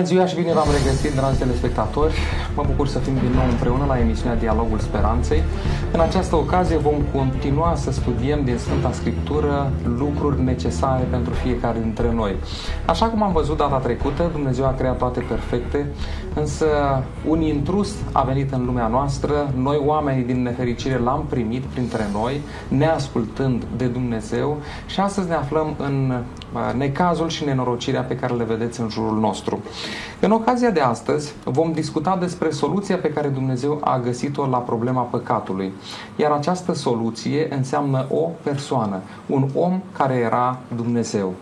Bună ziua și bine v-am regăsit, dragi telespectatori! Mă bucur să fim din nou împreună la emisiunea Dialogul Speranței. În această ocazie vom continua să studiem din Sfânta Scriptură lucruri necesare pentru fiecare dintre noi. Așa cum am văzut data trecută, Dumnezeu a creat toate perfecte, însă un intrus a venit în lumea noastră, noi oamenii din nefericire l-am primit printre noi, neascultând de Dumnezeu și astăzi ne aflăm în uh, necazul și nenorocirea pe care le vedeți în jurul nostru. În ocazia de astăzi vom discuta despre soluția pe care Dumnezeu a găsit-o la problema păcatului. Iar această soluție înseamnă o persoană, un om care era Dumnezeu.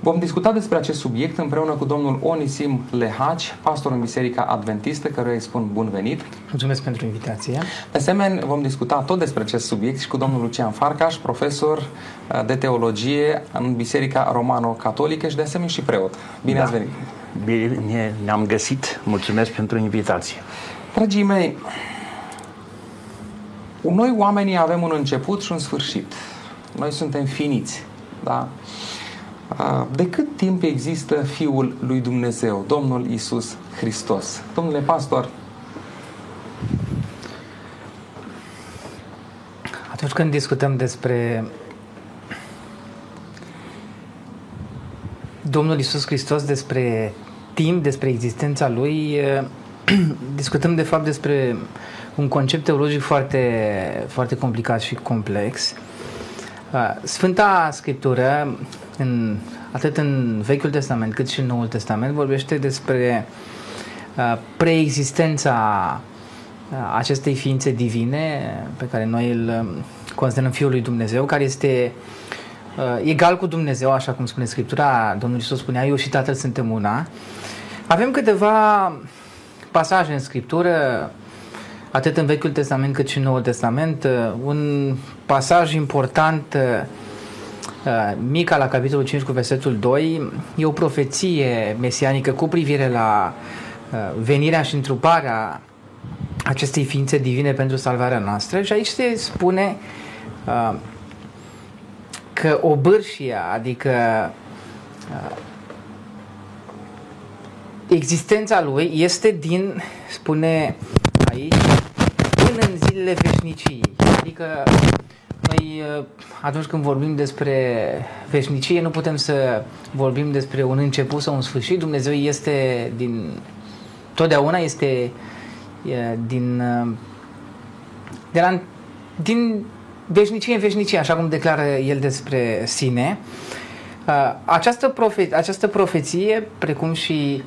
Vom discuta despre acest subiect împreună cu domnul Onisim Lehaci, pastor în Biserica Adventistă, căruia îi spun bun venit. Mulțumesc pentru invitație. De asemenea, vom discuta tot despre acest subiect și cu domnul Lucian Farcaș, profesor uh, de teologie în Biserica Romano-Catolică și de asemenea și preot. Bine da. ați venit! Bine ne-am găsit. Mulțumesc pentru invitație. Dragii mei, noi oamenii avem un început și un sfârșit. Noi suntem finiți. Da? De cât timp există Fiul lui Dumnezeu, Domnul Isus Hristos? Domnule pastor, Atunci când discutăm despre Domnul Isus Hristos, despre timp, despre existența Lui, discutăm de fapt despre un concept teologic foarte, foarte complicat și complex. Sfânta Scriptură, în, atât în Vechiul Testament cât și în Noul Testament, vorbește despre preexistența acestei ființe divine pe care noi îl considerăm Fiul lui Dumnezeu, care este egal cu Dumnezeu, așa cum spune Scriptura, Domnul Iisus spunea, eu și Tatăl suntem una. Avem câteva pasaje în Scriptură, atât în Vechiul Testament cât și în Noul Testament. Un pasaj important, Mica la capitolul 5 cu versetul 2, e o profeție mesianică cu privire la venirea și întruparea acestei ființe divine pentru salvarea noastră și aici se spune că obârșia, adică existența lui este din, spune aici, până în zilele veșniciei. Adică noi atunci când vorbim despre veșnicie nu putem să vorbim despre un început sau un sfârșit. Dumnezeu este din totdeauna este din de la, din veșnicie în veșnicie, așa cum declară el despre sine. Această, profe- această profeție, precum și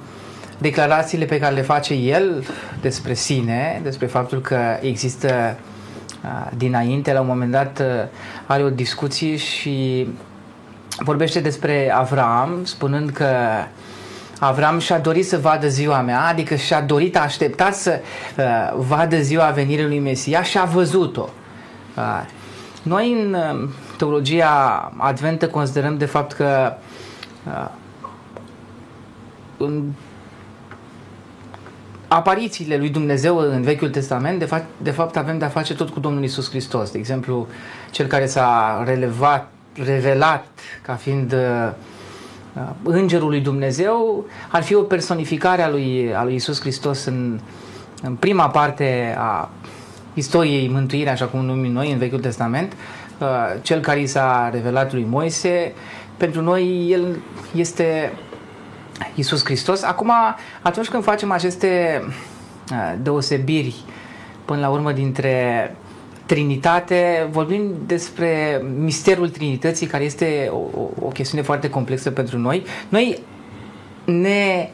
declarațiile pe care le face el despre sine, despre faptul că există dinainte, la un moment dat are o discuție și vorbește despre Avram, spunând că Avram și-a dorit să vadă ziua mea, adică și-a dorit, a așteptat să uh, vadă ziua venirii lui Mesia și a văzut-o. Uh, noi în uh, teologia adventă considerăm de fapt că uh, în aparițiile lui Dumnezeu în Vechiul Testament, de fapt, de fapt avem de-a face tot cu Domnul Isus Hristos. De exemplu, cel care s-a relevat, revelat ca fiind uh, îngerul lui Dumnezeu, ar fi o personificare a lui, a lui Isus Hristos în, în prima parte a istoriei mântuirii, așa cum numim noi în Vechiul Testament, uh, cel care i s-a revelat lui Moise, pentru noi el este Isus Hristos. Acum, atunci când facem aceste uh, deosebiri până la urmă dintre Trinitate, vorbim despre misterul Trinității, care este o, o chestiune foarte complexă pentru noi. Noi ne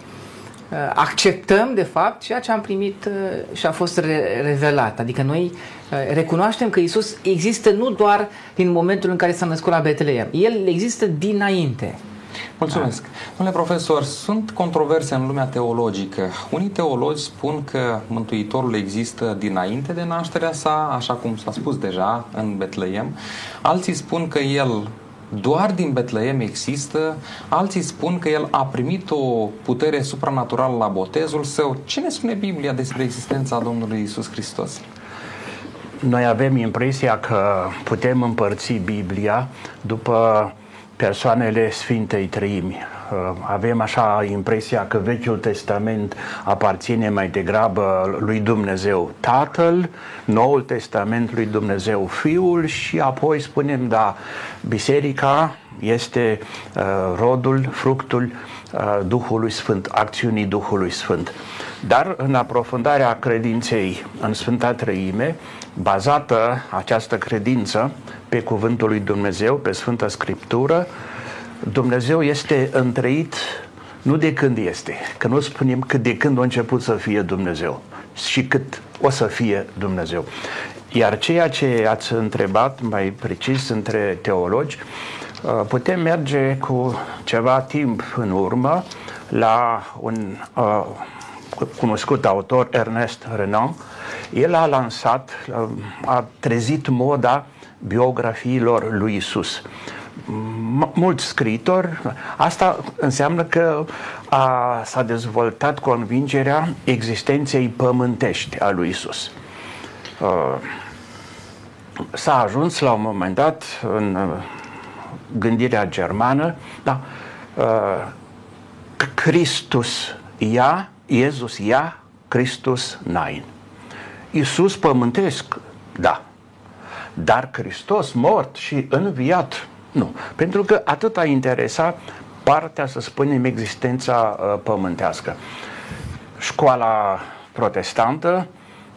uh, acceptăm, de fapt, ceea ce am primit uh, și a fost re- revelat. Adică noi uh, recunoaștem că Isus există nu doar din momentul în care s-a născut la Betleem. El există dinainte. Mulțumesc. Da. Domnule profesor, sunt controverse în lumea teologică. Unii teologi spun că Mântuitorul există dinainte de nașterea sa, așa cum s-a spus deja în Betleem. Alții spun că el doar din Betleem există, alții spun că el a primit o putere supranaturală la botezul său. Ce ne spune Biblia despre existența Domnului Isus Hristos? Noi avem impresia că putem împărți Biblia după persoanele Sfintei Trăimi. Uh, avem așa impresia că Vechiul Testament aparține mai degrabă lui Dumnezeu Tatăl, Noul Testament lui Dumnezeu Fiul și apoi spunem, da, Biserica este uh, rodul, fructul uh, Duhului Sfânt, acțiunii Duhului Sfânt. Dar în aprofundarea credinței în Sfânta Trăime, bazată această credință pe Cuvântul lui Dumnezeu, pe Sfânta Scriptură, Dumnezeu este întreit nu de când este, că nu spunem cât de când a început să fie Dumnezeu și cât o să fie Dumnezeu. Iar ceea ce ați întrebat mai precis între teologi, uh, putem merge cu ceva timp în urmă la un uh, cunoscut autor, Ernest Renan. El a lansat, uh, a trezit moda biografiilor lui Isus mulți scritori, asta înseamnă că a, s-a dezvoltat convingerea existenței pământești a lui Isus. S-a ajuns la un moment dat în gândirea germană, da, Christus ia, Iesus ia, Christus nein. Isus pământesc, da, dar Hristos mort și înviat, nu. Pentru că atât a interesa partea, să spunem, existența uh, pământească. Școala protestantă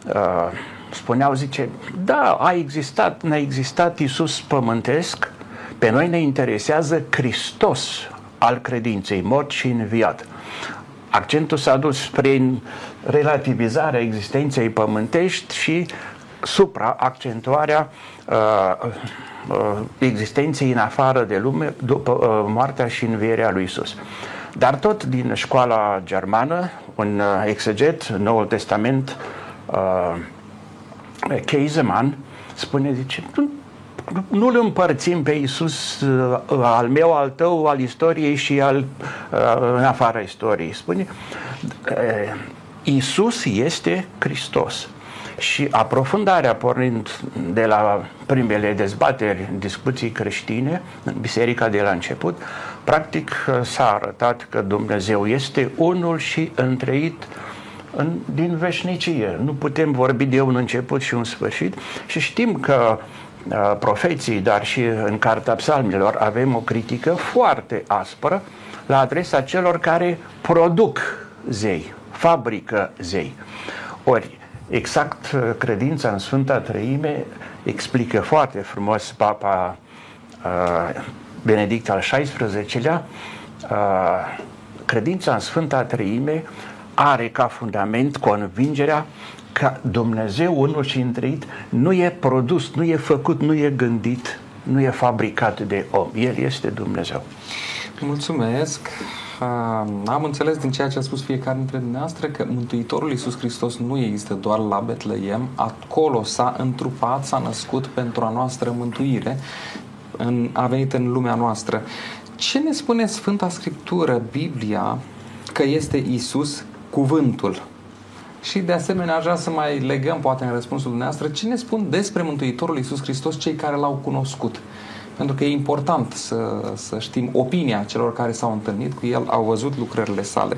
uh, spuneau, zice, da, a existat, n-a existat Isus pământesc, pe noi ne interesează Hristos al credinței, mort și înviat. Accentul s-a dus prin relativizarea existenței pământești și supra-accentuarea uh, uh, existenței în afară de lume după uh, moartea și învierea lui Isus. Dar tot din școala germană, un uh, exeget, Noul Testament, uh, Keiseman, spune, zice, nu-l împărțim pe Isus uh, al meu, al tău, al istoriei și al uh, în afara istoriei. Spune, uh, Isus este Hristos. Și aprofundarea, pornind de la primele dezbateri, discuții creștine în biserica de la început, practic s-a arătat că Dumnezeu este unul și întreit în, din veșnicie. Nu putem vorbi de un început și un sfârșit și știm că uh, profeții, dar și în Cartea Psalmilor avem o critică foarte aspră la adresa celor care produc zei, fabrică zei. Ori, exact uh, credința în Sfânta Trăime explică foarte frumos Papa uh, Benedict al XVI-lea uh, credința în Sfânta Trăime are ca fundament convingerea că Dumnezeu unul și întreit nu e produs, nu e făcut, nu e gândit, nu e fabricat de om. El este Dumnezeu. Mulțumesc! am înțeles din ceea ce a spus fiecare dintre dumneavoastră că Mântuitorul Iisus Hristos nu există doar la Betleem, acolo s-a întrupat, s-a născut pentru a noastră mântuire, în, a venit în lumea noastră. Ce ne spune Sfânta Scriptură, Biblia, că este Iisus cuvântul? Și de asemenea aș vrea să mai legăm, poate în răspunsul dumneavoastră, ce ne spun despre Mântuitorul Iisus Hristos cei care l-au cunoscut? pentru că e important să, să știm opinia celor care s-au întâlnit cu el, au văzut lucrările sale.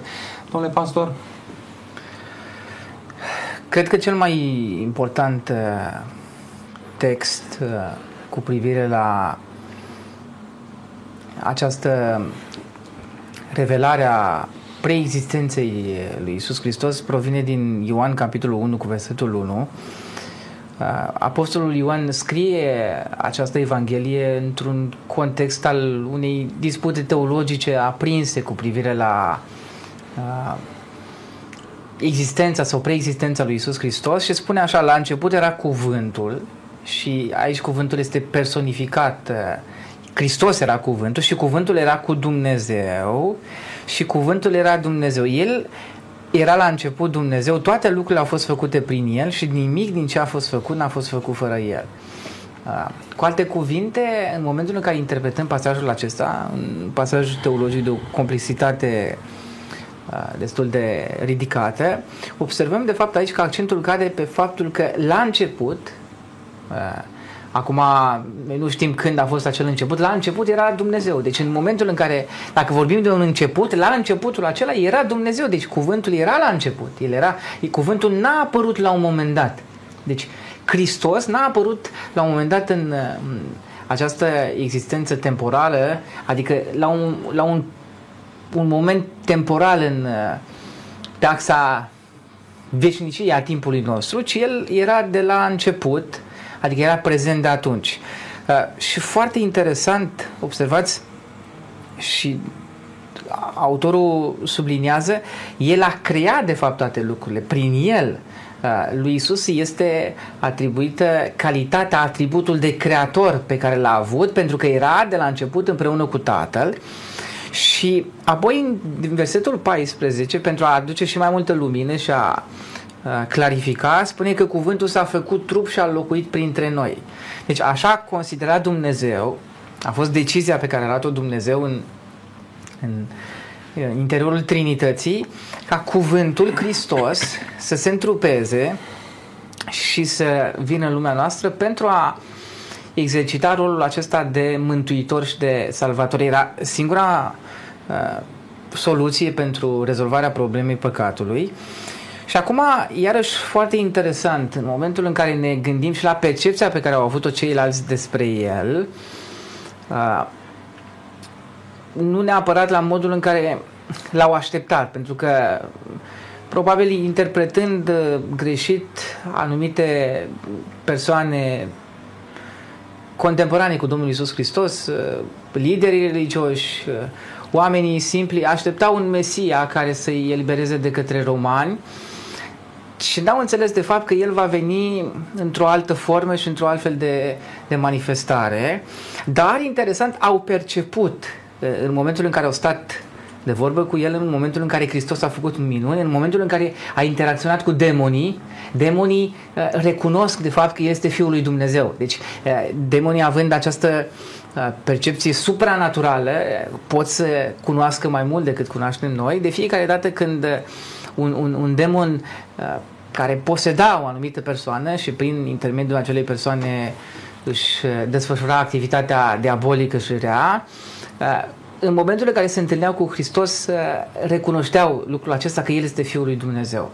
Domnule pastor? Cred că cel mai important uh, text uh, cu privire la această revelare a preexistenței lui Isus Hristos provine din Ioan capitolul 1 cu versetul 1 Uh, Apostolul Ioan scrie această Evanghelie într-un context al unei dispute teologice aprinse cu privire la uh, existența sau preexistența lui Isus Hristos și spune așa, la început era cuvântul și aici cuvântul este personificat, uh, Hristos era cuvântul și cuvântul era cu Dumnezeu și cuvântul era Dumnezeu. El era la început Dumnezeu, toate lucrurile au fost făcute prin El și nimic din ce a fost făcut n-a fost făcut fără El. Cu alte cuvinte, în momentul în care interpretăm pasajul acesta, un pasaj teologic de o complexitate destul de ridicată, observăm de fapt aici că accentul cade pe faptul că la început Acum, noi nu știm când a fost acel început. La început era Dumnezeu. Deci în momentul în care, dacă vorbim de un început, la începutul acela era Dumnezeu. Deci cuvântul era la început. El era, cuvântul n-a apărut la un moment dat. Deci Hristos n-a apărut la un moment dat în, în această existență temporală, adică la un, la un, un moment temporal în taxa veșniciei a timpului nostru, ci el era de la început, adică era prezent de atunci. Uh, și foarte interesant, observați, și autorul subliniază, el a creat de fapt toate lucrurile. Prin el, uh, lui Isus este atribuită calitatea, atributul de creator pe care l-a avut, pentru că era de la început împreună cu Tatăl. Și apoi, în versetul 14, pentru a aduce și mai multă lumină și a clarifica, spune că cuvântul s-a făcut trup și a locuit printre noi. Deci așa a considerat Dumnezeu, a fost decizia pe care a luat-o Dumnezeu în, în, în interiorul Trinității, ca cuvântul Hristos să se întrupeze și să vină în lumea noastră pentru a exercita rolul acesta de mântuitor și de salvator. Era singura uh, soluție pentru rezolvarea problemei păcatului. Și acum, iarăși foarte interesant, în momentul în care ne gândim și la percepția pe care au avut-o ceilalți despre el, uh, nu neapărat la modul în care l-au așteptat, pentru că probabil interpretând uh, greșit anumite persoane contemporane cu Domnul Isus Hristos, uh, liderii religioși, uh, oamenii simpli, așteptau un Mesia care să-i elibereze de către romani și n-au înțeles de fapt că el va veni într-o altă formă și într-o altfel de, de manifestare, dar interesant au perceput uh, în momentul în care au stat de vorbă cu el în momentul în care Hristos a făcut minuni, în momentul în care a interacționat cu demonii, demonii uh, recunosc de fapt că este Fiul lui Dumnezeu. Deci uh, demonii având această uh, percepție supranaturală pot să cunoască mai mult decât cunoaștem noi. De fiecare dată când un, un, un demon care poseda o anumită persoană și prin intermediul acelei persoane își desfășura activitatea diabolică și rea, în momentul în care se întâlneau cu Hristos, uh, recunoșteau lucrul acesta că El este Fiul lui Dumnezeu.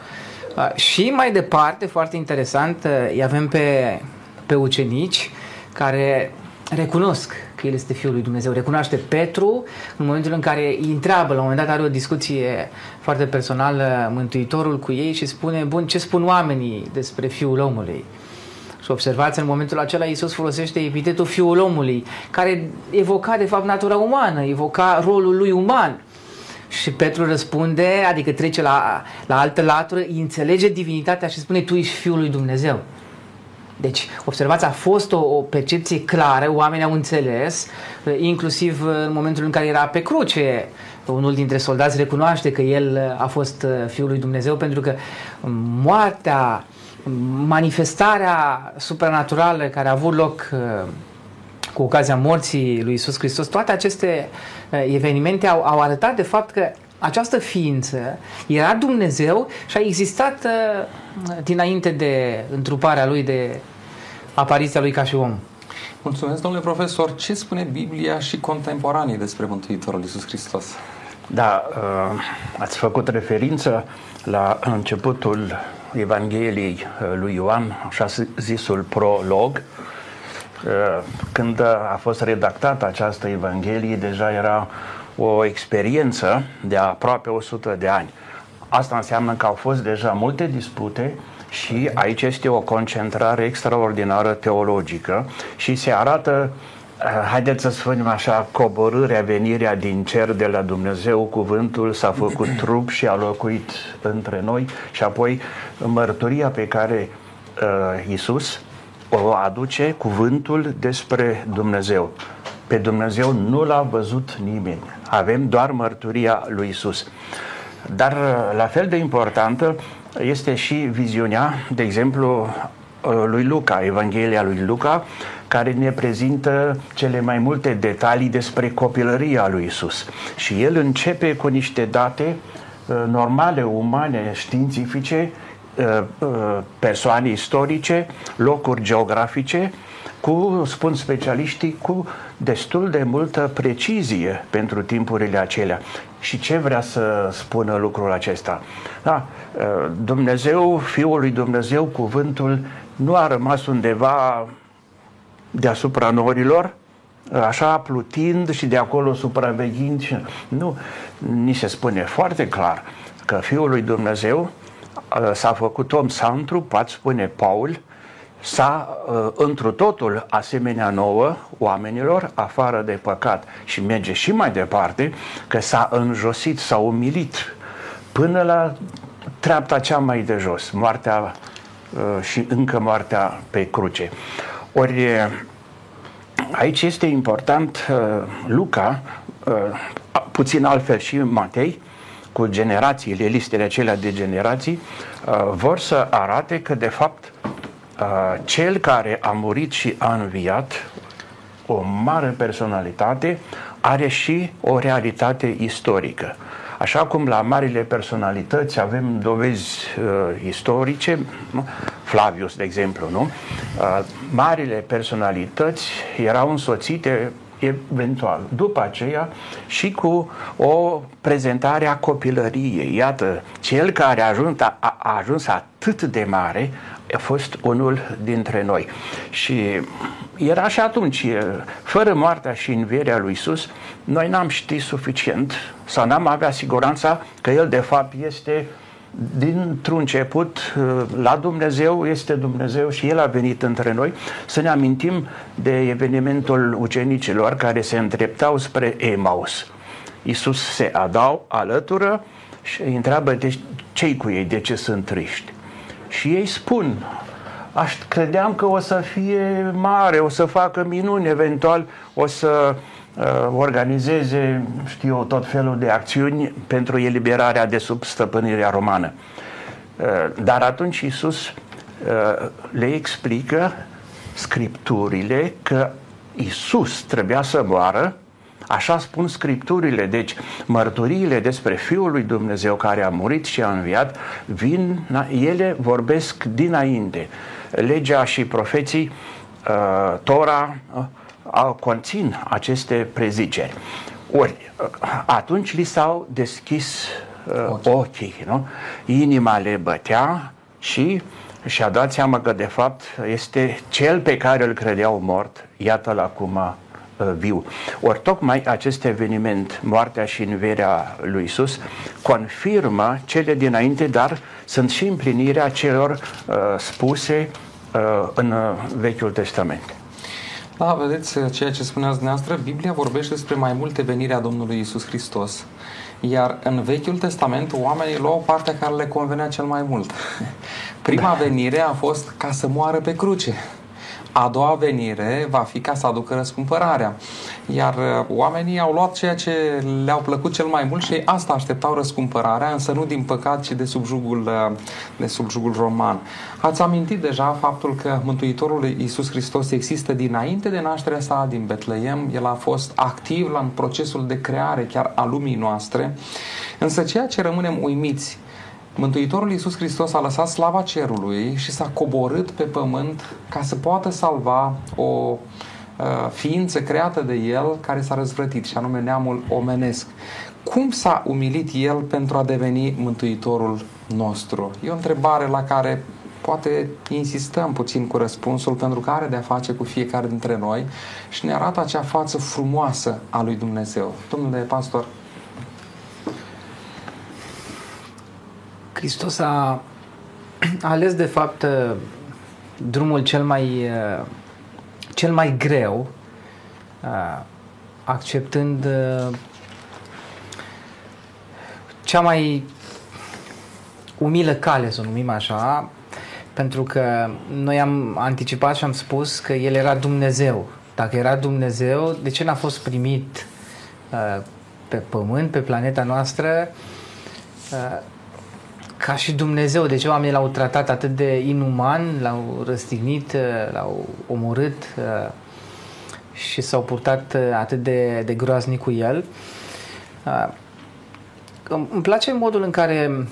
Uh, și mai departe, foarte interesant, uh, îi avem pe, pe ucenici care recunosc că El este Fiul lui Dumnezeu. Recunoaște Petru în momentul în care îi întreabă, la un moment dat are o discuție foarte personală Mântuitorul cu ei și spune, bun, ce spun oamenii despre Fiul omului? Și observați, în momentul acela Iisus folosește epitetul fiul omului, care evoca de fapt natura umană, evoca rolul lui uman. Și Petru răspunde, adică trece la, la altă latură, înțelege divinitatea și spune, tu ești Fiul lui Dumnezeu. Deci, observați, a fost o, o percepție clară, oamenii au înțeles, inclusiv în momentul în care era pe cruce. Unul dintre soldați recunoaște că el a fost Fiul lui Dumnezeu pentru că moartea manifestarea supranaturală care a avut loc uh, cu ocazia morții lui Isus Hristos, toate aceste uh, evenimente au, au arătat de fapt că această ființă era Dumnezeu și a existat uh, dinainte de întruparea lui, de apariția lui ca și om. Mulțumesc, domnule profesor. Ce spune Biblia și contemporanii despre Mântuitorul Iisus Hristos? Da, ați făcut referință la începutul Evangheliei uh, lui Ioan, așa zisul prolog, uh, când a fost redactată această Evanghelie, deja era o experiență de aproape 100 de ani. Asta înseamnă că au fost deja multe dispute și aici este o concentrare extraordinară teologică și se arată Eh, haideți să spunem așa, coborârea, venirea din cer de la Dumnezeu, cuvântul s-a făcut trup și a locuit între noi și apoi mărturia pe care uh, Isus o aduce cuvântul despre Dumnezeu. Pe Dumnezeu nu l-a văzut nimeni. Avem doar mărturia lui Isus. Dar uh, la fel de importantă este și viziunea, de exemplu, uh, lui Luca, Evanghelia lui Luca, care ne prezintă cele mai multe detalii despre copilăria lui Isus. Și el începe cu niște date uh, normale, umane, științifice, uh, uh, persoane istorice, locuri geografice, cu, spun specialiștii, cu destul de multă precizie pentru timpurile acelea. Și ce vrea să spună lucrul acesta? Da, Dumnezeu, Fiul lui Dumnezeu, cuvântul, nu a rămas undeva deasupra norilor, așa plutind și de acolo supraveghind. Și... Nu, ni se spune foarte clar că Fiul lui Dumnezeu uh, s-a făcut om santru, poate spune Paul, s-a uh, întru totul asemenea nouă oamenilor, afară de păcat și merge și mai departe, că s-a înjosit, s-a umilit până la treapta cea mai de jos, moartea uh, și încă moartea pe cruce. Ori aici este important uh, Luca, uh, puțin altfel și Matei, cu generațiile, listele acelea de generații, uh, vor să arate că de fapt uh, cel care a murit și a înviat, o mare personalitate, are și o realitate istorică. Așa cum la marile personalități avem dovezi uh, istorice, nu? Flavius, de exemplu, nu? Uh, marile personalități erau însoțite eventual după aceea și cu o prezentare a copilăriei. Iată, cel care a ajuns, a, a ajuns atât de mare a fost unul dintre noi. Și era și atunci, fără moartea și învierea lui Isus, noi n-am ști suficient sau n-am avea siguranța că El de fapt este dintr-un început la Dumnezeu este Dumnezeu și El a venit între noi să ne amintim de evenimentul ucenicilor care se îndreptau spre Emaus. Iisus se adau alătură și îi întreabă de ce cu ei, de ce sunt triști. Și ei spun, aș, credeam că o să fie mare, o să facă minuni, eventual o să uh, organizeze, știu eu, tot felul de acțiuni pentru eliberarea de sub stăpânirea romană. Uh, dar atunci Iisus uh, le explică scripturile că Iisus trebuia să moară Așa spun scripturile, deci mărturiile despre Fiul lui Dumnezeu care a murit și a înviat, vin, ele vorbesc dinainte. Legea și profeții, uh, Tora, uh, conțin aceste preziceri. Ori, uh, atunci li s-au deschis ochii, ochii nu? inima le bătea și și-a dat seama că de fapt este cel pe care îl credeau mort, iată-l acum Uh, viu. Ori tocmai acest eveniment, moartea și învierea lui Isus, confirmă cele dinainte, dar sunt și împlinirea celor uh, spuse uh, în uh, Vechiul Testament. Da, vedeți uh, ceea ce spuneați dumneavoastră, Biblia vorbește despre mai multe veniri a Domnului Isus Hristos. Iar în Vechiul Testament oamenii luau partea care le convenea cel mai mult. Prima da. venire a fost ca să moară pe cruce a doua venire va fi ca să aducă răscumpărarea. Iar uh, oamenii au luat ceea ce le-au plăcut cel mai mult și asta așteptau răscumpărarea, însă nu din păcat, ci de subjugul, uh, de subjugul roman. Ați amintit deja faptul că Mântuitorul Iisus Hristos există dinainte de nașterea sa din Betleem. El a fost activ la în procesul de creare chiar a lumii noastre. Însă ceea ce rămânem uimiți Mântuitorul Iisus Hristos a lăsat slava cerului și s-a coborât pe pământ ca să poată salva o uh, ființă creată de el care s-a răzvrătit, și anume neamul omenesc. Cum s-a umilit el pentru a deveni Mântuitorul nostru? E o întrebare la care poate insistăm puțin cu răspunsul pentru că are de-a face cu fiecare dintre noi și ne arată acea față frumoasă a lui Dumnezeu. Domnule pastor, Hristos a, a ales de fapt drumul cel mai cel mai greu acceptând cea mai umilă cale, să o numim așa, pentru că noi am anticipat și am spus că El era Dumnezeu. Dacă era Dumnezeu, de ce n-a fost primit pe pământ, pe planeta noastră, ca și Dumnezeu, de ce oamenii l-au tratat atât de inuman, l-au răstignit, uh, l-au omorât uh, și s-au purtat uh, atât de, de groaznic cu el. Îmi place modul în care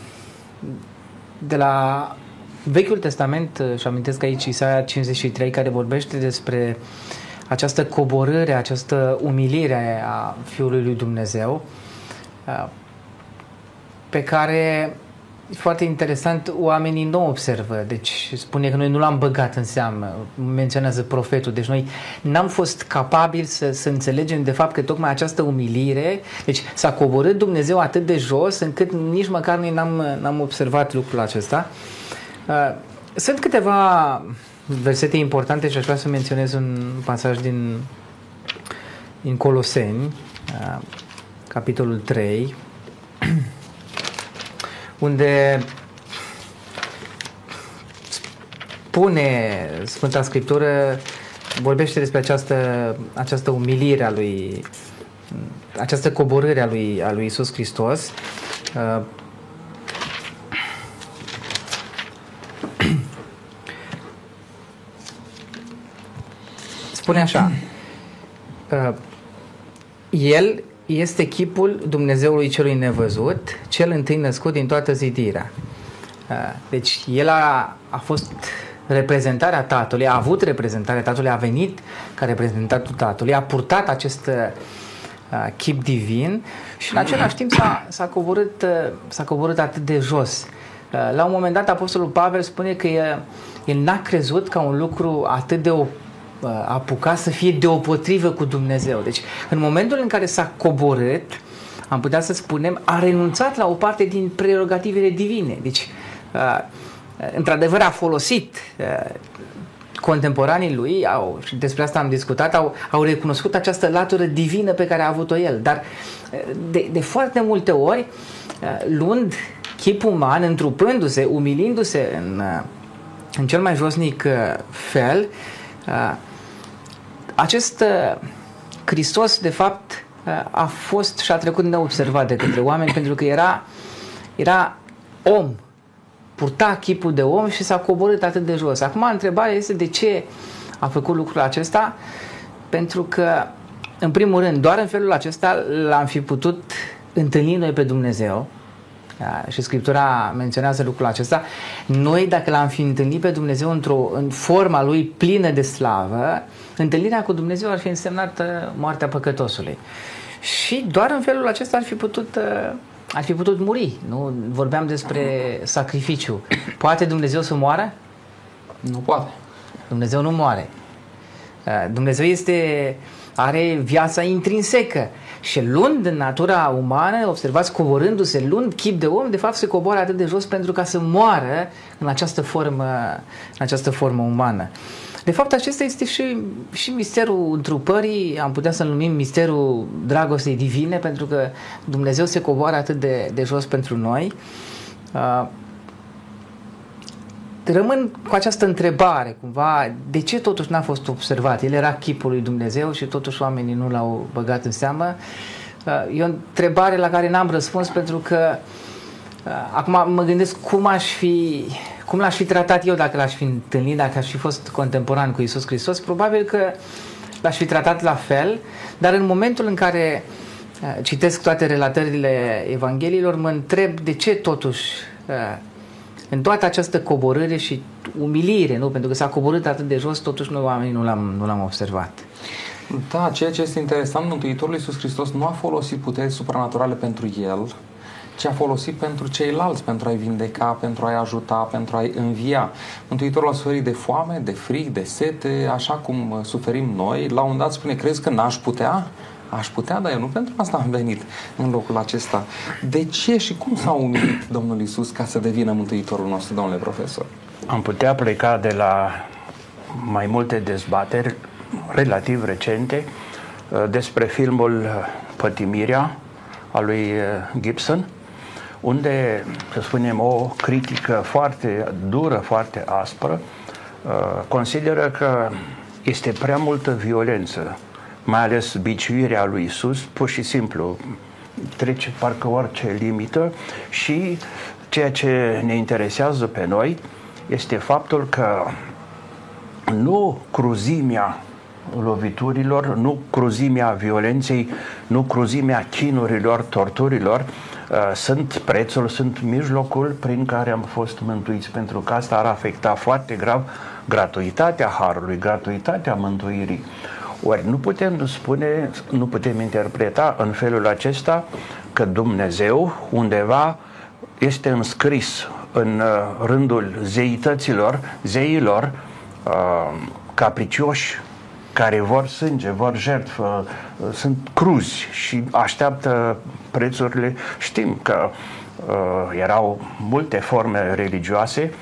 de la Vechiul Testament, uh, și amintesc aici Isaia 53, care vorbește despre această coborâre, această umilire a Fiului lui Dumnezeu, uh, pe care foarte interesant, oamenii nu observă, deci spune că noi nu l-am băgat în seamă, menționează profetul, deci noi n-am fost capabili să, să înțelegem de fapt că tocmai această umilire, deci s-a coborât Dumnezeu atât de jos încât nici măcar noi n-am, n-am observat lucrul acesta. Uh, sunt câteva versete importante și aș vrea să menționez un pasaj din, din Coloseni, uh, capitolul 3, unde spune Sfânta Scriptură, vorbește despre această, această umilire a lui, această coborâre a lui, a lui Isus Hristos. Uh, spune așa, uh, El este chipul Dumnezeului celui nevăzut, cel întâi născut din toată zidirea. Deci el a, a fost reprezentarea Tatălui, a avut reprezentarea Tatălui, a venit ca reprezentatul Tatălui, a purtat acest uh, chip divin și în același timp s-a, s-a, coborât, uh, s-a coborât atât de jos. Uh, la un moment dat Apostolul Pavel spune că el, el n-a crezut ca un lucru atât de apuca să fie deopotrivă cu Dumnezeu. Deci, în momentul în care s-a coborât, am putea să spunem, a renunțat la o parte din prerogativele divine. Deci, într-adevăr, a folosit contemporanii lui, au, și despre asta am discutat, au, au recunoscut această latură divină pe care a avut-o el. Dar de, de foarte multe ori, luând chip uman, întrupându-se, umilindu-se în, în cel mai josnic fel, acest uh, Hristos, de fapt, uh, a fost și a trecut neobservat de către oameni pentru că era, era om, purta chipul de om și s-a coborât atât de jos. Acum, întrebarea este de ce a făcut lucrul acesta? Pentru că, în primul rând, doar în felul acesta l-am fi putut întâlni noi pe Dumnezeu, da, și Scriptura menționează lucrul acesta, noi dacă l-am fi întâlnit pe Dumnezeu într-o, în forma lui plină de slavă, întâlnirea cu Dumnezeu ar fi însemnat uh, moartea păcătosului. Și doar în felul acesta ar fi putut, uh, ar fi putut muri. Nu? Vorbeam despre sacrificiu. Poate Dumnezeu să moară? Nu poate. Dumnezeu nu moare. Uh, Dumnezeu este, are viața intrinsecă. Și luând în natura umană, observați, coborându-se, luând chip de om, de fapt se coboară atât de jos pentru ca să moară în această formă, în această formă umană. De fapt, acesta este și, și misterul întrupării, am putea să-l numim misterul dragostei divine, pentru că Dumnezeu se coboară atât de, de jos pentru noi. Uh, rămân cu această întrebare, cumva, de ce totuși n-a fost observat? El era chipul lui Dumnezeu și totuși oamenii nu l-au băgat în seamă. Uh, e o întrebare la care n-am răspuns pentru că uh, acum mă gândesc cum aș fi cum l-aș fi tratat eu dacă l-aș fi întâlnit, dacă aș fi fost contemporan cu Isus Hristos? Probabil că l-aș fi tratat la fel, dar în momentul în care uh, citesc toate relatările Evangheliilor, mă întreb de ce totuși uh, în toată această coborâre și umilire, nu? pentru că s-a coborât atât de jos, totuși noi oamenii nu l-am, nu l-am observat. Da, ceea ce este interesant, Mântuitorul Iisus Hristos nu a folosit puteri supranaturale pentru el, ci a folosit pentru ceilalți, pentru a-i vindeca, pentru a-i ajuta, pentru a-i învia. Mântuitorul a suferit de foame, de frig, de sete, așa cum uh, suferim noi. La un dat spune, crezi că n-aș putea? Aș putea, dar eu nu pentru asta am venit în locul acesta. De ce și cum s-a umilit Domnul Isus ca să devină Mântuitorul nostru, domnule profesor? Am putea pleca de la mai multe dezbateri relativ recente uh, despre filmul Pătimirea a lui uh, Gibson, unde, să spunem, o critică foarte dură, foarte aspră, uh, consideră că este prea multă violență, mai ales biciuirea lui Isus, pur și simplu trece parcă orice limită și ceea ce ne interesează pe noi este faptul că nu cruzimea loviturilor, nu cruzimea violenței, nu cruzimea chinurilor, torturilor, uh, sunt prețul, sunt mijlocul prin care am fost mântuiți, pentru că asta ar afecta foarte grav gratuitatea harului, gratuitatea mântuirii. Ori nu putem spune, nu putem interpreta în felul acesta că Dumnezeu undeva este înscris în uh, rândul zeităților, zeilor uh, capricioși care vor sânge, vor jertfă, uh, sunt cruzi și așteaptă prețurile. Știm că uh, erau multe forme religioase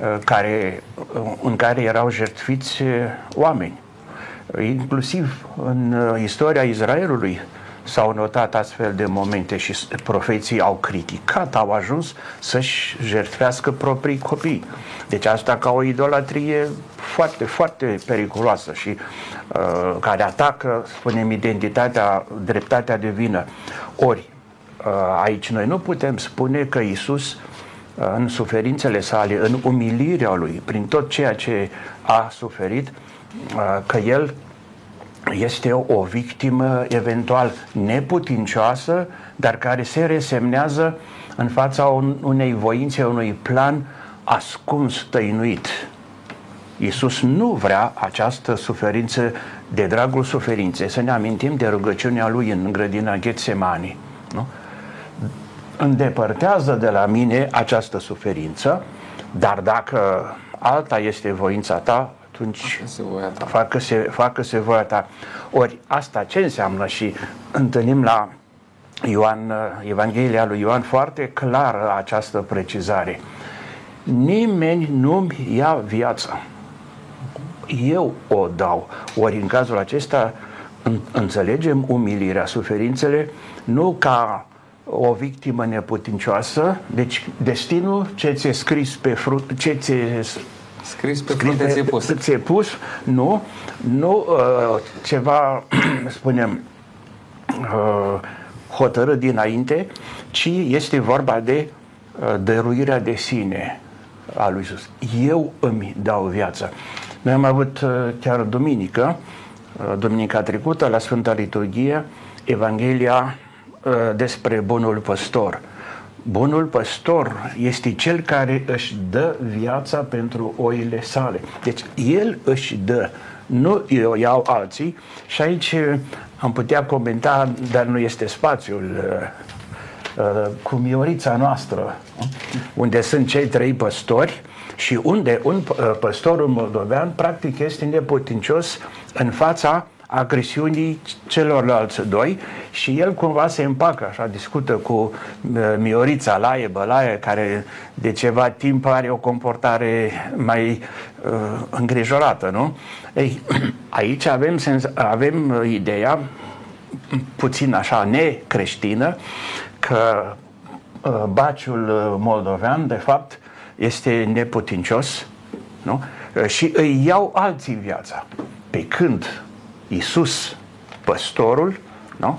uh, care, uh, în care erau jertfiți oameni. Inclusiv în uh, istoria Israelului s-au notat astfel de momente și profeții au criticat, au ajuns să-și jertfească proprii copii. Deci asta ca o idolatrie foarte, foarte periculoasă și uh, care atacă, spunem, identitatea, dreptatea de vină. Ori, uh, aici noi nu putem spune că Isus uh, în suferințele sale, în umilirea lui, prin tot ceea ce a suferit, uh, că el este o victimă eventual neputincioasă, dar care se resemnează în fața unei voințe, unui plan ascuns, tăinuit. Iisus nu vrea această suferință de dragul suferinței. Să ne amintim de rugăciunea lui în grădina Ghetsemani. Nu? Îndepărtează de la mine această suferință, dar dacă alta este voința ta, atunci facă-se, facă-se voia ta. Ori asta ce înseamnă și întâlnim la Ioan, Evanghelia lui Ioan foarte clară această precizare. Nimeni nu-mi ia viața. Eu o dau. Ori în cazul acesta înțelegem umilirea, suferințele, nu ca o victimă neputincioasă, deci destinul ce ți-e scris pe frut, ce ți-e Scris pe frunte ți-e pus. Ți-e pus, nu, nu uh, ceva, spunem, uh, hotărât dinainte, ci este vorba de uh, dăruirea de sine a lui Isus. Eu îmi dau viața. Noi am avut uh, chiar duminică, uh, duminica trecută, la Sfânta Liturghie, Evanghelia uh, despre bunul păstor. Uh, Bunul păstor este cel care își dă viața pentru oile sale. Deci el își dă, nu eu iau alții și aici am putea comenta, dar nu este spațiul uh, uh, cu miorița noastră, unde sunt cei trei păstori și unde un uh, păstor moldovean practic este neputincios în fața agresiunii celorlalți doi și el cumva se împacă, așa, discută cu uh, Miorița Laie, Bălaie, care de ceva timp are o comportare mai uh, îngrijorată, nu? Ei, aici avem, sens- avem uh, ideea puțin așa necreștină că uh, baciul uh, moldovean de fapt este neputincios nu? Uh, și îi iau alții viața. Pe când Iisus, păstorul, nu?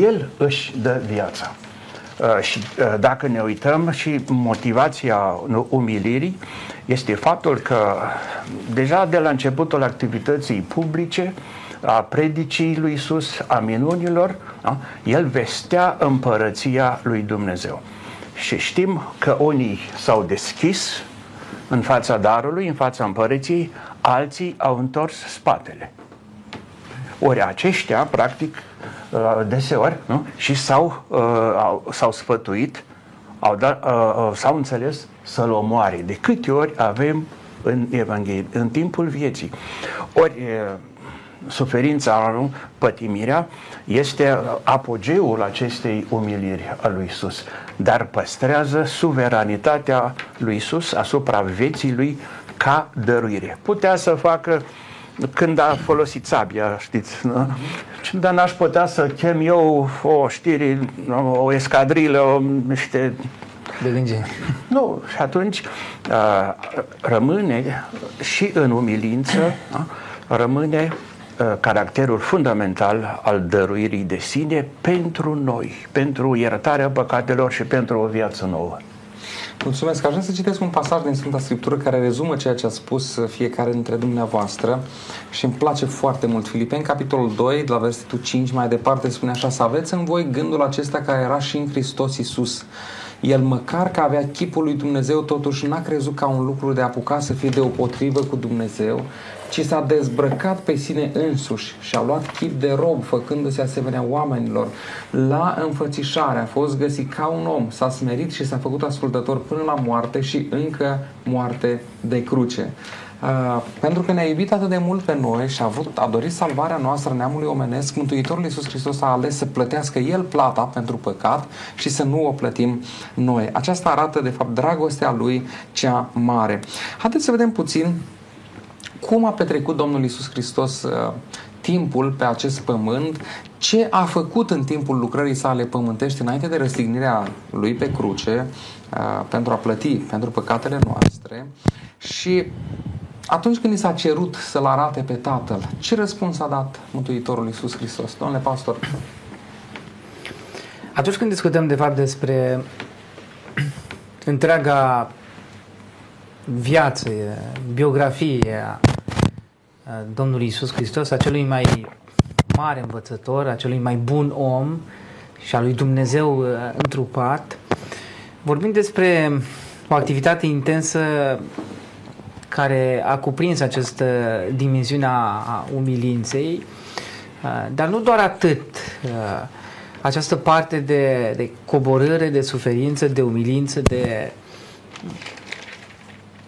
El își dă viața. Uh, și uh, dacă ne uităm și motivația umilirii este faptul că deja de la începutul activității publice, a predicii lui Isus, a minunilor, da? el vestea împărăția lui Dumnezeu. Și știm că unii s-au deschis în fața darului, în fața împărăției, alții au întors spatele. Ori aceștia, practic, uh, deseori, nu? și s-au, uh, s-au sfătuit, au dat, uh, s-au înțeles să-l omoare. De câte ori avem în Evanghelie, în timpul vieții. Ori suferința, pătimirea, este apogeul acestei umiliri a lui Isus, dar păstrează suveranitatea lui Isus asupra vieții lui ca dăruire. Putea să facă uh, când a folosit sabia, știți, nu? dar n-aș putea să chem eu o știri, o escadrilă, o, niște... De lânge. Nu, și atunci a, rămâne și în umilință, a, rămâne a, caracterul fundamental al dăruirii de sine pentru noi, pentru iertarea păcatelor și pentru o viață nouă. Mulțumesc. Aș vrea să citesc un pasaj din Sfânta Scriptură care rezumă ceea ce a spus fiecare dintre dumneavoastră și îmi place foarte mult. Filipeni, capitolul 2, la versetul 5, mai departe, spune așa, să aveți în voi gândul acesta care era și în Hristos Iisus. El măcar că avea chipul lui Dumnezeu, totuși n-a crezut ca un lucru de apucat să fie deopotrivă cu Dumnezeu, ci s-a dezbrăcat pe sine însuși și a luat chip de rob, făcându-se asemenea oamenilor. La înfățișare a fost găsit ca un om, s-a smerit și s-a făcut ascultător până la moarte și încă moarte de cruce. Uh, pentru că ne-a iubit atât de mult pe noi și a, avut, a dorit salvarea noastră neamului omenesc, Mântuitorul Iisus Hristos a ales să plătească El plata pentru păcat și să nu o plătim noi. Aceasta arată, de fapt, dragostea Lui cea mare. Haideți să vedem puțin cum a petrecut Domnul Isus Hristos uh, timpul pe acest pământ, ce a făcut în timpul lucrării sale pământești înainte de răstignirea lui pe cruce uh, pentru a plăti pentru păcatele noastre și atunci când i s-a cerut să-L arate pe Tatăl, ce răspuns a dat Mântuitorul Isus Hristos? Domnule pastor. Atunci când discutăm de fapt despre întreaga viață, biografie a Domnului Isus Hristos, acelui mai mare învățător, acelui mai bun om și a lui Dumnezeu întrupat, vorbim despre o activitate intensă care a cuprins această dimensiune a umilinței, dar nu doar atât. Această parte de, de coborâre, de suferință, de umilință, de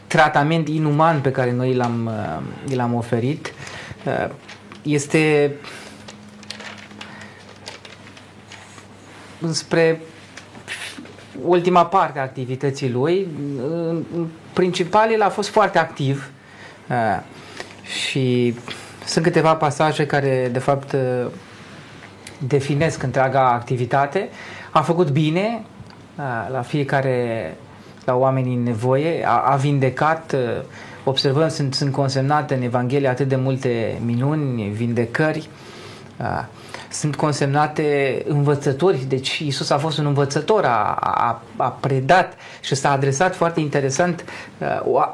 tratament inuman pe care noi l-am, l-am oferit este spre ultima parte a activității lui. În principal, el a fost foarte activ uh, și sunt câteva pasaje care, de fapt, uh, definesc întreaga activitate. A făcut bine uh, la fiecare, la oamenii în nevoie, a, a vindecat, observăm, sunt, sunt consemnate în Evanghelie atât de multe minuni, vindecări, sunt consemnate învățători, deci Isus a fost un învățător, a, a, a predat și s-a adresat foarte interesant uh,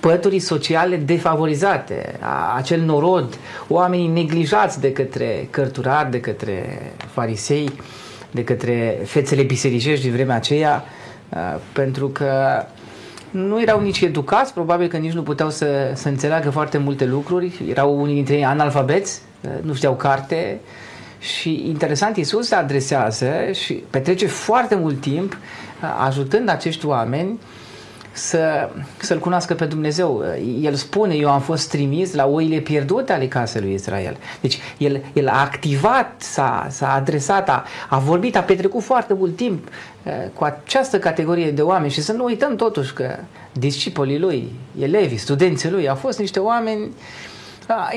păturii sociale defavorizate, a, acel norod, oamenii neglijați de către cărturari, de către farisei, de către fețele bisericești din vremea aceea, uh, pentru că nu erau nici educați, probabil că nici nu puteau să, să înțeleagă foarte multe lucruri, erau unii dintre ei analfabeți, uh, nu știau carte, și interesant, Isus se adresează și petrece foarte mult timp ajutând acești oameni să, să-L cunoască pe Dumnezeu. El spune, eu am fost trimis la oile pierdute ale casei lui Israel. Deci el, el a activat, s-a, s-a adresat, a, a vorbit, a petrecut foarte mult timp cu această categorie de oameni și să nu uităm totuși că discipolii lui, elevii, studenții lui au fost niște oameni,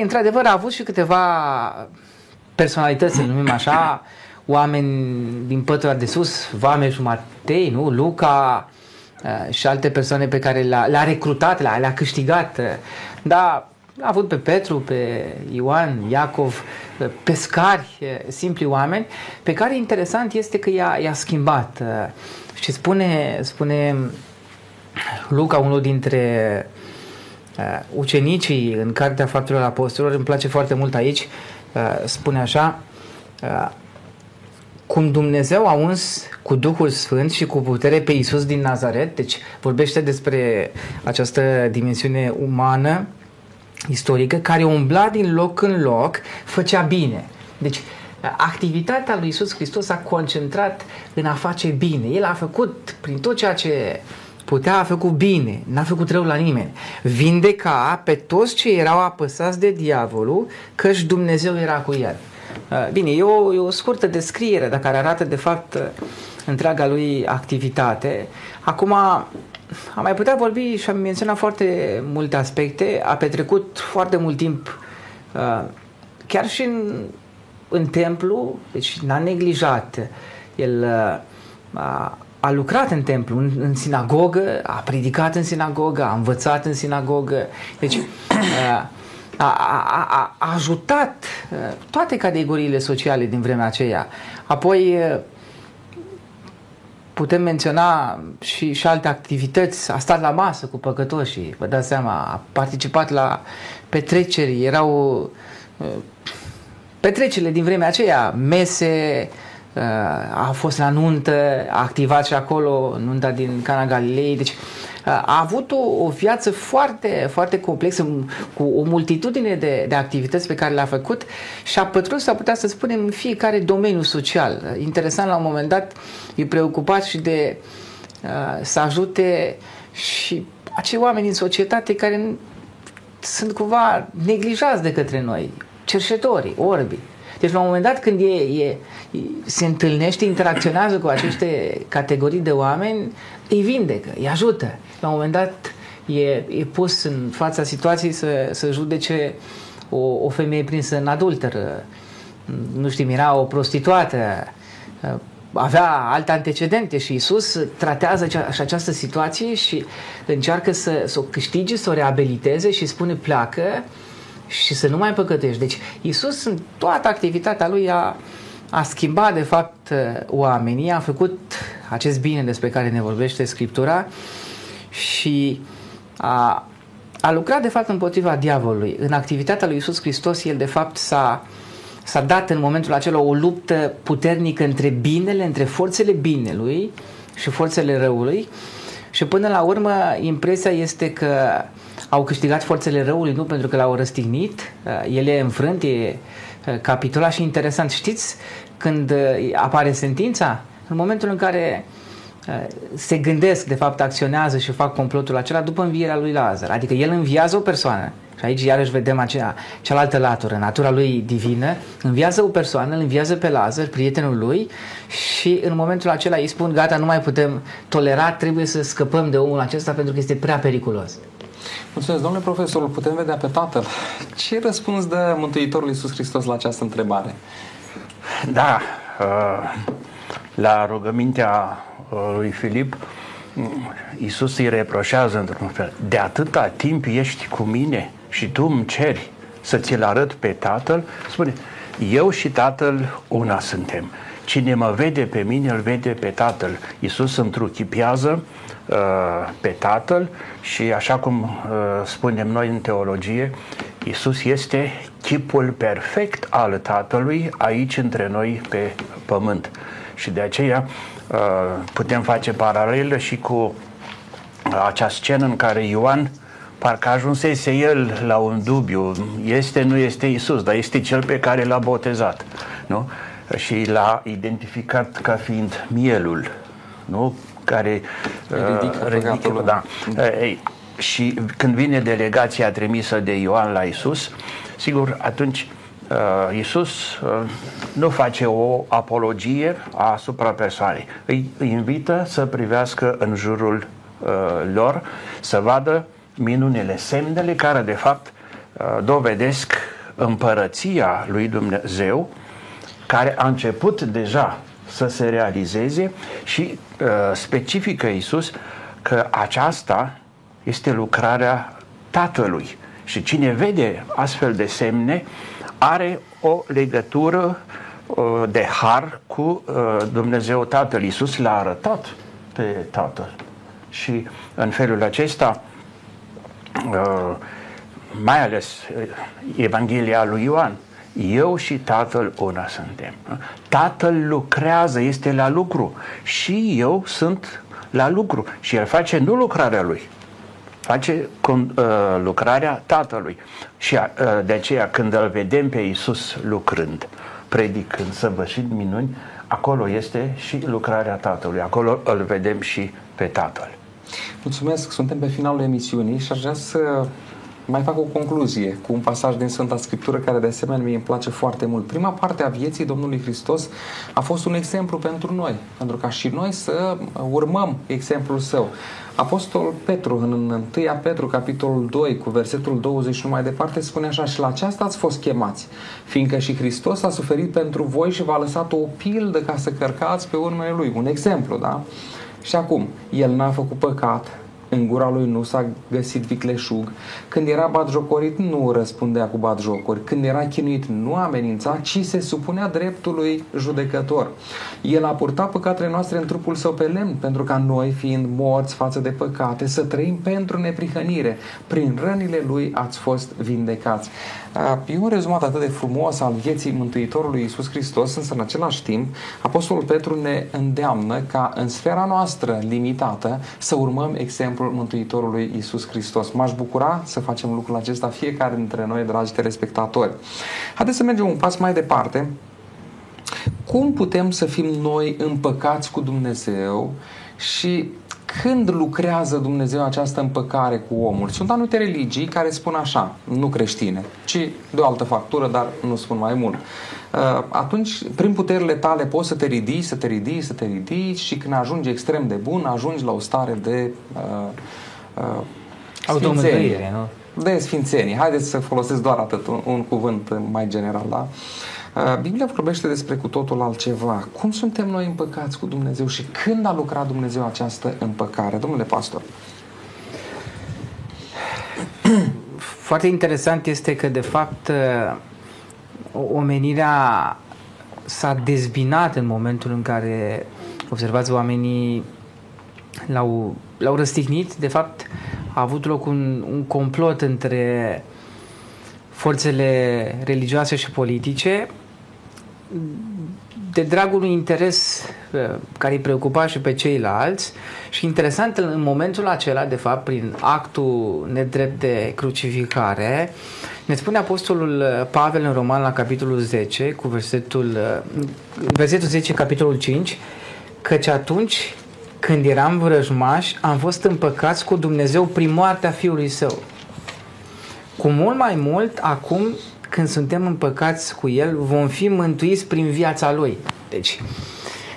într-adevăr a avut și câteva personalități, să numim așa, oameni din pătura de sus, Vameș Matei, nu? Luca uh, și alte persoane pe care le-a, le recrutat, le-a, le câștigat. Dar a avut pe Petru, pe Ioan, Iacov, pescari, simpli oameni, pe care interesant este că i-a, i-a schimbat. Și spune, spune Luca, unul dintre ucenicii în Cartea Faptelor Apostolilor, îmi place foarte mult aici, Uh, spune așa, uh, cum Dumnezeu a uns cu Duhul Sfânt și cu putere pe Iisus din Nazaret, deci vorbește despre această dimensiune umană, istorică, care umbla din loc în loc, făcea bine. Deci, activitatea lui Iisus Hristos a concentrat în a face bine. El a făcut, prin tot ceea ce putea, a făcut bine, n-a făcut rău la nimeni. Vindeca pe toți ce erau apăsați de diavolul, căci Dumnezeu era cu el. Uh, bine, e o, e o scurtă descriere, dar care arată de fapt uh, întreaga lui activitate. Acum, am mai putea vorbi și am menționat foarte multe aspecte, a petrecut foarte mult timp uh, chiar și în, în templu, deci n-a neglijat. El a, a lucrat în templu, în, în sinagogă, a predicat în sinagogă, a învățat în sinagogă. Deci a, a, a, a ajutat toate categoriile sociale din vremea aceea. Apoi putem menționa și, și alte activități. A stat la masă cu păcătoșii, vă dați seama, a participat la petreceri, erau uh, petrecerile din vremea aceea, mese, uh, a fost la nuntă, a activat și acolo nunta din Cana Galilei, deci a avut o, o viață foarte, foarte complexă, cu o multitudine de, de activități pe care le-a făcut și a pătruns, s-ar putea să spunem, în fiecare domeniu social. Interesant, la un moment dat, e preocupat și de uh, să ajute și acei oameni în societate care sunt cumva neglijați de către noi, cerșetorii, orbii. Deci la un moment dat când e, e, se întâlnește, interacționează cu aceste categorii de oameni, îi vindecă, îi ajută. La un moment dat e, e pus în fața situației să, să judece o, o femeie prinsă în adulteră, nu știu, era o prostituată, avea alte antecedente și Isus tratează și această situație și încearcă să, să o câștige, să o reabiliteze și spune pleacă și să nu mai păcătești. Deci Isus în toată activitatea lui a, a schimbat de fapt oamenii, a făcut acest bine despre care ne vorbește Scriptura și a, a lucrat de fapt împotriva diavolului. În activitatea lui Isus Hristos, el de fapt s-a, s-a dat în momentul acela o luptă puternică între binele, între forțele binelui și forțele răului și până la urmă impresia este că au câștigat forțele răului nu pentru că l-au răstignit, el e înfrânt, e capitola și interesant. Știți când apare sentința? În momentul în care se gândesc, de fapt acționează și fac complotul acela după învierea lui Lazar. Adică el înviază o persoană și aici iarăși vedem acea, cealaltă latură, natura lui divină, înviază o persoană, îl înviază pe Lazar, prietenul lui și în momentul acela îi spun gata, nu mai putem tolera, trebuie să scăpăm de omul acesta pentru că este prea periculos. Mulțumesc, domnule profesor, îl putem vedea pe Tatăl. Ce răspuns dă Mântuitorul Iisus Hristos la această întrebare? Da, uh, la rugămintea uh, lui Filip, Iisus îi reproșează într-un fel, de atâta timp ești cu mine și tu îmi ceri să ți-l arăt pe Tatăl, spune, eu și Tatăl una suntem. Cine mă vede pe mine, îl vede pe Tatăl. Iisus întruchipează uh, pe Tatăl și așa cum uh, spunem noi în teologie, Iisus este chipul perfect al Tatălui aici între noi pe pământ. Și de aceea uh, putem face paralelă și cu acea scenă în care Ioan parcă ajunsese el la un dubiu, este, nu este Isus, dar este cel pe care l-a botezat, nu? Și l-a identificat ca fiind mielul, nu? Care ridică, uh, ridică da. Uh, ei, și când vine delegația trimisă de Ioan la Isus, sigur, atunci uh, Isus uh, nu face o apologie asupra persoanei. Îi, îi invită să privească în jurul uh, lor, să vadă minunile, semnele care de fapt uh, dovedesc împărăția lui Dumnezeu care a început deja să se realizeze și uh, specifică Isus că aceasta este lucrarea Tatălui. Și cine vede astfel de semne are o legătură uh, de har cu uh, Dumnezeu Tatăl. Iisus l-a arătat pe Tatăl. Și în felul acesta, uh, mai ales Evanghelia lui Ioan, eu și Tatăl una suntem. Tatăl lucrează, este la lucru și eu sunt la lucru și el face nu lucrarea lui, face uh, lucrarea Tatălui. Și uh, de aceea când îl vedem pe Iisus lucrând, predicând, săvârșind minuni, acolo este și lucrarea Tatălui, acolo îl vedem și pe Tatăl. Mulțumesc, suntem pe finalul emisiunii și aș vrea să mai fac o concluzie cu un pasaj din Sfânta Scriptură care de asemenea mie îmi place foarte mult. Prima parte a vieții Domnului Hristos a fost un exemplu pentru noi, pentru ca și noi să urmăm exemplul său. Apostol Petru, în 1 Petru, capitolul 2, cu versetul 21 mai departe, spune așa, și la aceasta ați fost chemați, fiindcă și Hristos a suferit pentru voi și v-a lăsat o pildă ca să cărcați pe urmele Lui. Un exemplu, da? Și acum, El n-a făcut păcat, în gura lui nu s-a găsit vicleșug, când era batjocorit nu răspundea cu batjocuri, când era chinuit nu amenința, ci se supunea dreptului judecător. El a purtat păcatele noastre în trupul său pe lemn, pentru ca noi, fiind morți față de păcate, să trăim pentru neprihănire. Prin rănile lui ați fost vindecați. E un rezumat atât de frumos al vieții Mântuitorului Iisus Hristos, însă în același timp, Apostolul Petru ne îndeamnă ca în sfera noastră limitată să urmăm exemplul Mântuitorului Iisus Hristos. M-aș bucura să facem lucrul acesta fiecare dintre noi, dragi telespectatori. Haideți să mergem un pas mai departe. Cum putem să fim noi împăcați cu Dumnezeu și când lucrează Dumnezeu această împăcare cu omul? Sunt anumite religii care spun așa, nu creștine, ci de o altă factură, dar nu spun mai mult. Uh, atunci, prin puterile tale poți să te ridici, să te ridici, să te ridici și când ajungi extrem de bun, ajungi la o stare de uh, uh, sfințenie. nu? De sfințenie. Haideți să folosesc doar atât, un, un cuvânt mai general, da? Uh, Biblia vorbește despre cu totul altceva. Cum suntem noi împăcați cu Dumnezeu și când a lucrat Dumnezeu această împăcare? Domnule pastor. Foarte interesant este că, de fapt, uh, omenirea s-a dezbinat în momentul în care, observați, oamenii l-au, l-au răstignit. De fapt, a avut loc un, un complot între forțele religioase și politice de dragul unui interes uh, care îi preocupa și pe ceilalți și interesant în momentul acela, de fapt, prin actul nedrept de crucificare, ne spune Apostolul uh, Pavel în Roman la capitolul 10, cu versetul, uh, versetul 10, capitolul 5, căci atunci când eram vrăjmași, am fost împăcați cu Dumnezeu prin moartea Fiului Său. Cu mult mai mult, acum când suntem împăcați cu El, vom fi mântuiți prin viața Lui. Deci,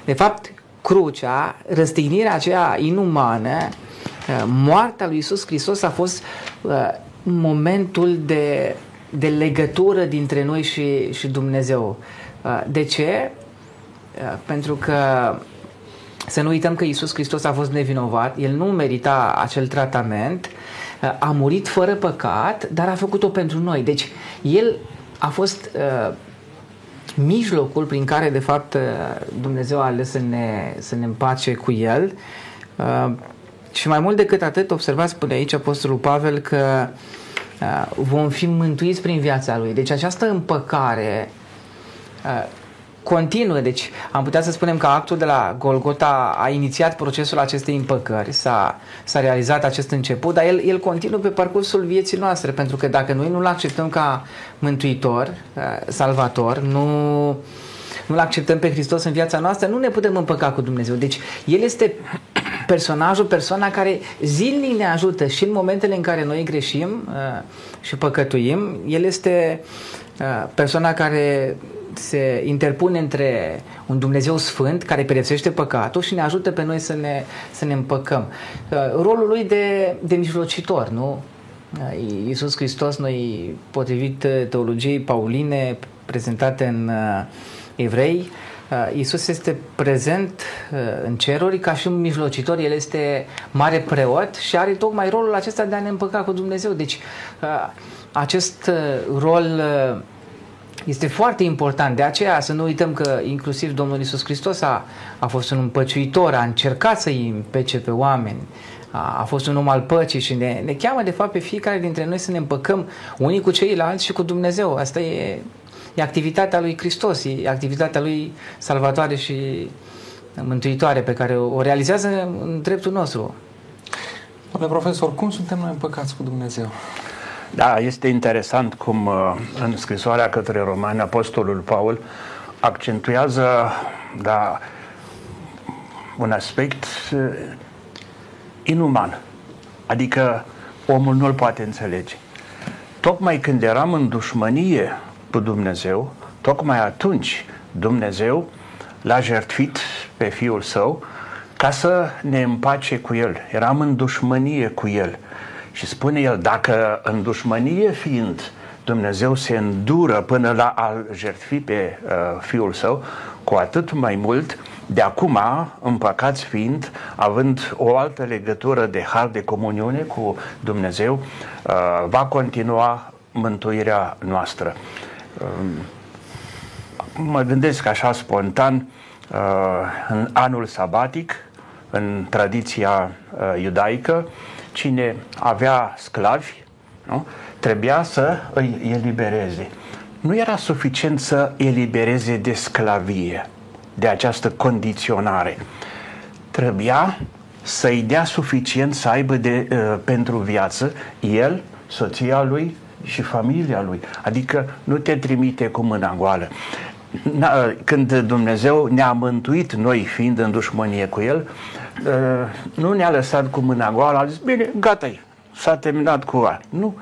de fapt, crucea, răstignirea aceea inumană, uh, moartea lui Isus Hristos a fost uh, momentul de, de legătură dintre noi și, și Dumnezeu. Uh, de ce? Pentru că să nu uităm că Isus Hristos a fost nevinovat, El nu merita acel tratament, a murit fără păcat, dar a făcut-o pentru noi. Deci, El a fost uh, mijlocul prin care, de fapt, uh, Dumnezeu a ales să ne, să ne împace cu El. Uh, și mai mult decât atât, observați până aici Apostolul Pavel că uh, vom fi mântuiți prin viața Lui. Deci această împăcare uh, continuă. Deci am putea să spunem că actul de la Golgota a inițiat procesul acestei împăcări, s-a, s-a realizat acest început, dar el, el continuă pe parcursul vieții noastre, pentru că dacă noi nu-L acceptăm ca mântuitor, uh, salvator, nu nu-L acceptăm pe Hristos în viața noastră, nu ne putem împăca cu Dumnezeu. Deci El este personajul, persoana care zilnic ne ajută și în momentele în care noi greșim uh, și păcătuim. El este uh, persoana care se interpune între un Dumnezeu sfânt care pedepsește păcatul și ne ajută pe noi să ne, să ne împăcăm. Uh, rolul lui de, de mijlocitor, nu? Uh, Iisus Hristos, noi, potrivit uh, teologiei pauline prezentate în evrei, Iisus este prezent în ceruri ca și un mijlocitor, El este mare preot și are tocmai rolul acesta de a ne împăca cu Dumnezeu. Deci acest rol este foarte important. De aceea să nu uităm că inclusiv Domnul Isus Hristos a, a fost un împăciuitor, a încercat să-i împece pe oameni, a, a fost un om al păcii și ne, ne cheamă de fapt pe fiecare dintre noi să ne împăcăm unii cu ceilalți și cu Dumnezeu. Asta e, e activitatea lui Hristos, e activitatea lui salvatoare și mântuitoare pe care o, o realizează în dreptul nostru. Domnule profesor, cum suntem noi împăcați cu Dumnezeu? Da, este interesant cum uh, în scrisoarea către romani Apostolul Paul accentuează da, un aspect uh, inuman, adică omul nu-l poate înțelege. Tocmai când eram în dușmănie cu Dumnezeu, tocmai atunci Dumnezeu l-a jertfit pe Fiul Său ca să ne împace cu El. Eram în dușmănie cu El. Și spune el, dacă în dușmănie fiind Dumnezeu se îndură până la a jertfi pe uh, Fiul Său, cu atât mai mult de acum, împăcați fiind, având o altă legătură de har de comuniune cu Dumnezeu, uh, va continua mântuirea noastră. Um, mă gândesc așa spontan, uh, în anul sabatic, în tradiția uh, iudaică, cine avea sclavi, nu? trebuia să îi elibereze. Nu era suficient să elibereze de sclavie, de această condiționare. Trebuia să-i dea suficient să aibă de, uh, pentru viață el, soția lui și familia lui. Adică nu te trimite cu mâna goală. Când Dumnezeu ne-a mântuit, noi fiind în dușmănie cu El, uh, nu ne-a lăsat cu mâna goală, a zis, bine, gata s-a terminat cu a. Nu,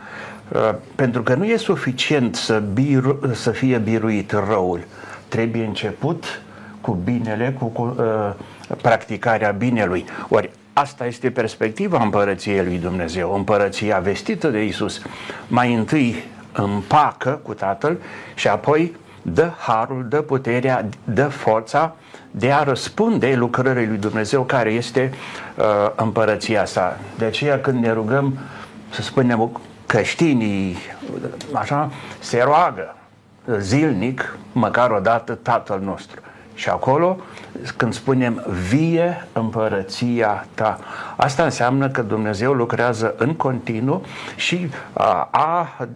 uh, pentru că nu e suficient să, biru, să fie biruit răul. Trebuie început cu binele, cu, cu uh, practicarea binelui. Ori asta este perspectiva împărăției lui Dumnezeu, împărăția vestită de Isus. Mai întâi împacă cu Tatăl și apoi dă harul, dă puterea, dă forța de a răspunde lucrării lui Dumnezeu care este uh, împărăția sa. De aceea când ne rugăm, să spunem, creștinii, așa, se roagă zilnic, măcar o dată, Tatăl nostru. Și acolo, când spunem vie împărăția ta, asta înseamnă că Dumnezeu lucrează în continuu și a, a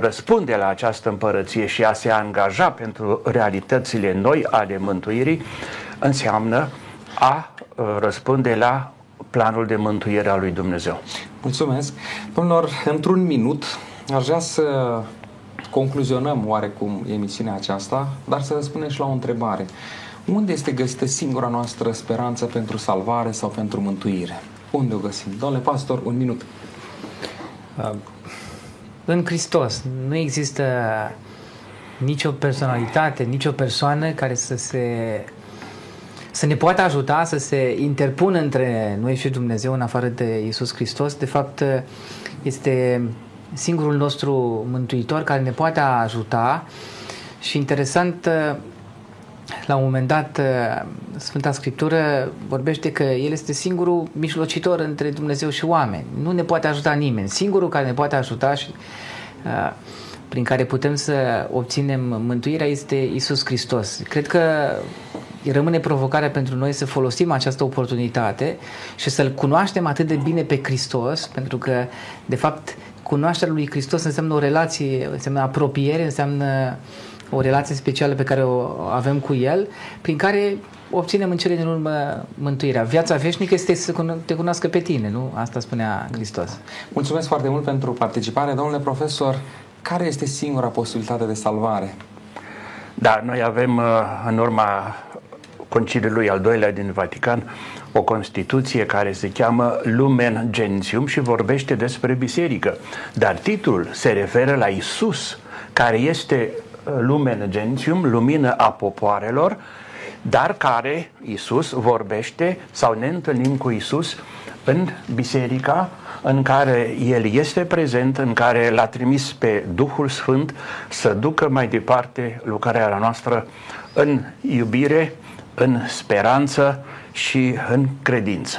răspunde la această împărăție și a se angaja pentru realitățile noi ale mântuirii, înseamnă a răspunde la planul de mântuire a lui Dumnezeu. Mulțumesc. Domnilor, într-un minut aș vrea să concluzionăm oarecum emisiunea aceasta, dar să răspundem și la o întrebare. Unde este găsită singura noastră speranță pentru salvare sau pentru mântuire? Unde o găsim? Domnule pastor, un minut. Uh, în Hristos. Nu există nicio personalitate, nicio persoană care să se să ne poată ajuta să se interpună între noi și Dumnezeu în afară de Isus Hristos. De fapt, este singurul nostru mântuitor care ne poate ajuta și interesant la un moment dat Sfânta Scriptură vorbește că El este singurul mijlocitor între Dumnezeu și oameni. Nu ne poate ajuta nimeni. Singurul care ne poate ajuta și prin care putem să obținem mântuirea este Isus Hristos. Cred că rămâne provocarea pentru noi să folosim această oportunitate și să-L cunoaștem atât de bine pe Hristos, pentru că, de fapt, cunoașterea lui Hristos înseamnă o relație, înseamnă apropiere, înseamnă o relație specială pe care o avem cu El, prin care obținem în cele din urmă mântuirea. Viața veșnică este să te cunoască pe tine, nu? Asta spunea Hristos. Mulțumesc foarte mult pentru participare. Domnule profesor, care este singura posibilitate de salvare? Da, noi avem uh, în urma Conciliului al doilea din Vatican o Constituție care se cheamă Lumen Gentium și vorbește despre biserică. Dar titlul se referă la Isus, care este uh, Lumen Gentium, lumină a popoarelor, dar care Isus vorbește sau ne întâlnim cu Isus în biserica în care El este prezent, în care L-a trimis pe Duhul Sfânt să ducă mai departe lucrarea noastră în iubire, în speranță și în credință.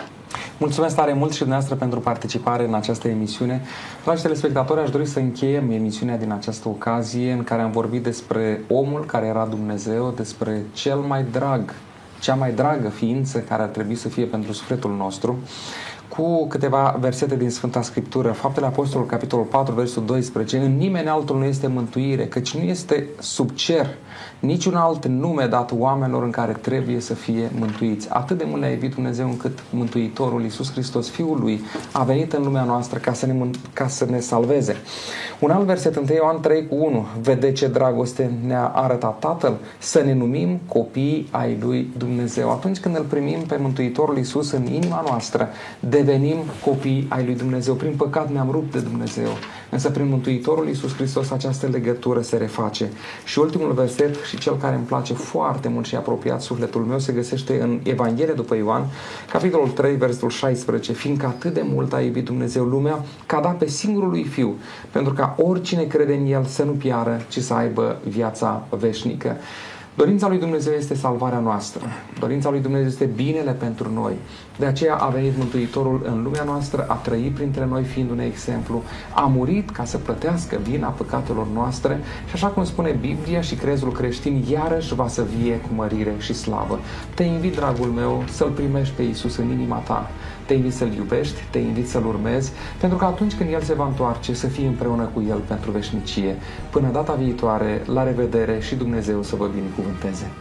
Mulțumesc tare mult și dumneavoastră pentru participare în această emisiune. Dragi telespectatori, aș dori să încheiem emisiunea din această ocazie în care am vorbit despre omul care era Dumnezeu, despre cel mai drag, cea mai dragă ființă care ar trebui să fie pentru sufletul nostru cu câteva versete din Sfânta Scriptură. Faptele Apostolului, capitolul 4, versul 12. În nimeni altul nu este mântuire, căci nu este sub cer niciun alt nume dat oamenilor în care trebuie să fie mântuiți. Atât de mult ne-a iubit Dumnezeu încât Mântuitorul Iisus Hristos, Fiul Lui, a venit în lumea noastră ca să ne, ca să ne salveze. Un alt verset, 1 Ioan 3 cu 1. Vede ce dragoste ne-a arătat Tatăl? Să ne numim copii ai Lui Dumnezeu. Atunci când îl primim pe Mântuitorul Iisus în inima noastră, devenim copii ai Lui Dumnezeu. Prin păcat ne-am rupt de Dumnezeu. Însă prin Mântuitorul Iisus Hristos această legătură se reface. Și ultimul verset și cel care îmi place foarte mult și apropiat sufletul meu se găsește în Evanghelie după Ioan, capitolul 3, versetul 16, fiindcă atât de mult a iubit Dumnezeu lumea, că a dat pe singurul lui Fiu, pentru ca oricine crede în El să nu piară, ci să aibă viața veșnică. Dorința lui Dumnezeu este salvarea noastră. Dorința lui Dumnezeu este binele pentru noi. De aceea a venit Mântuitorul în lumea noastră, a trăit printre noi fiind un exemplu, a murit ca să plătească vina păcatelor noastre și așa cum spune Biblia și crezul creștin, iarăși va să vie cu mărire și slavă. Te invit, dragul meu, să-L primești pe Iisus în inima ta. Te invit să-L iubești, te invit să-L urmezi, pentru că atunci când El se va întoarce, să fii împreună cu El pentru veșnicie. Până data viitoare, la revedere și Dumnezeu să vă binecuvânteze.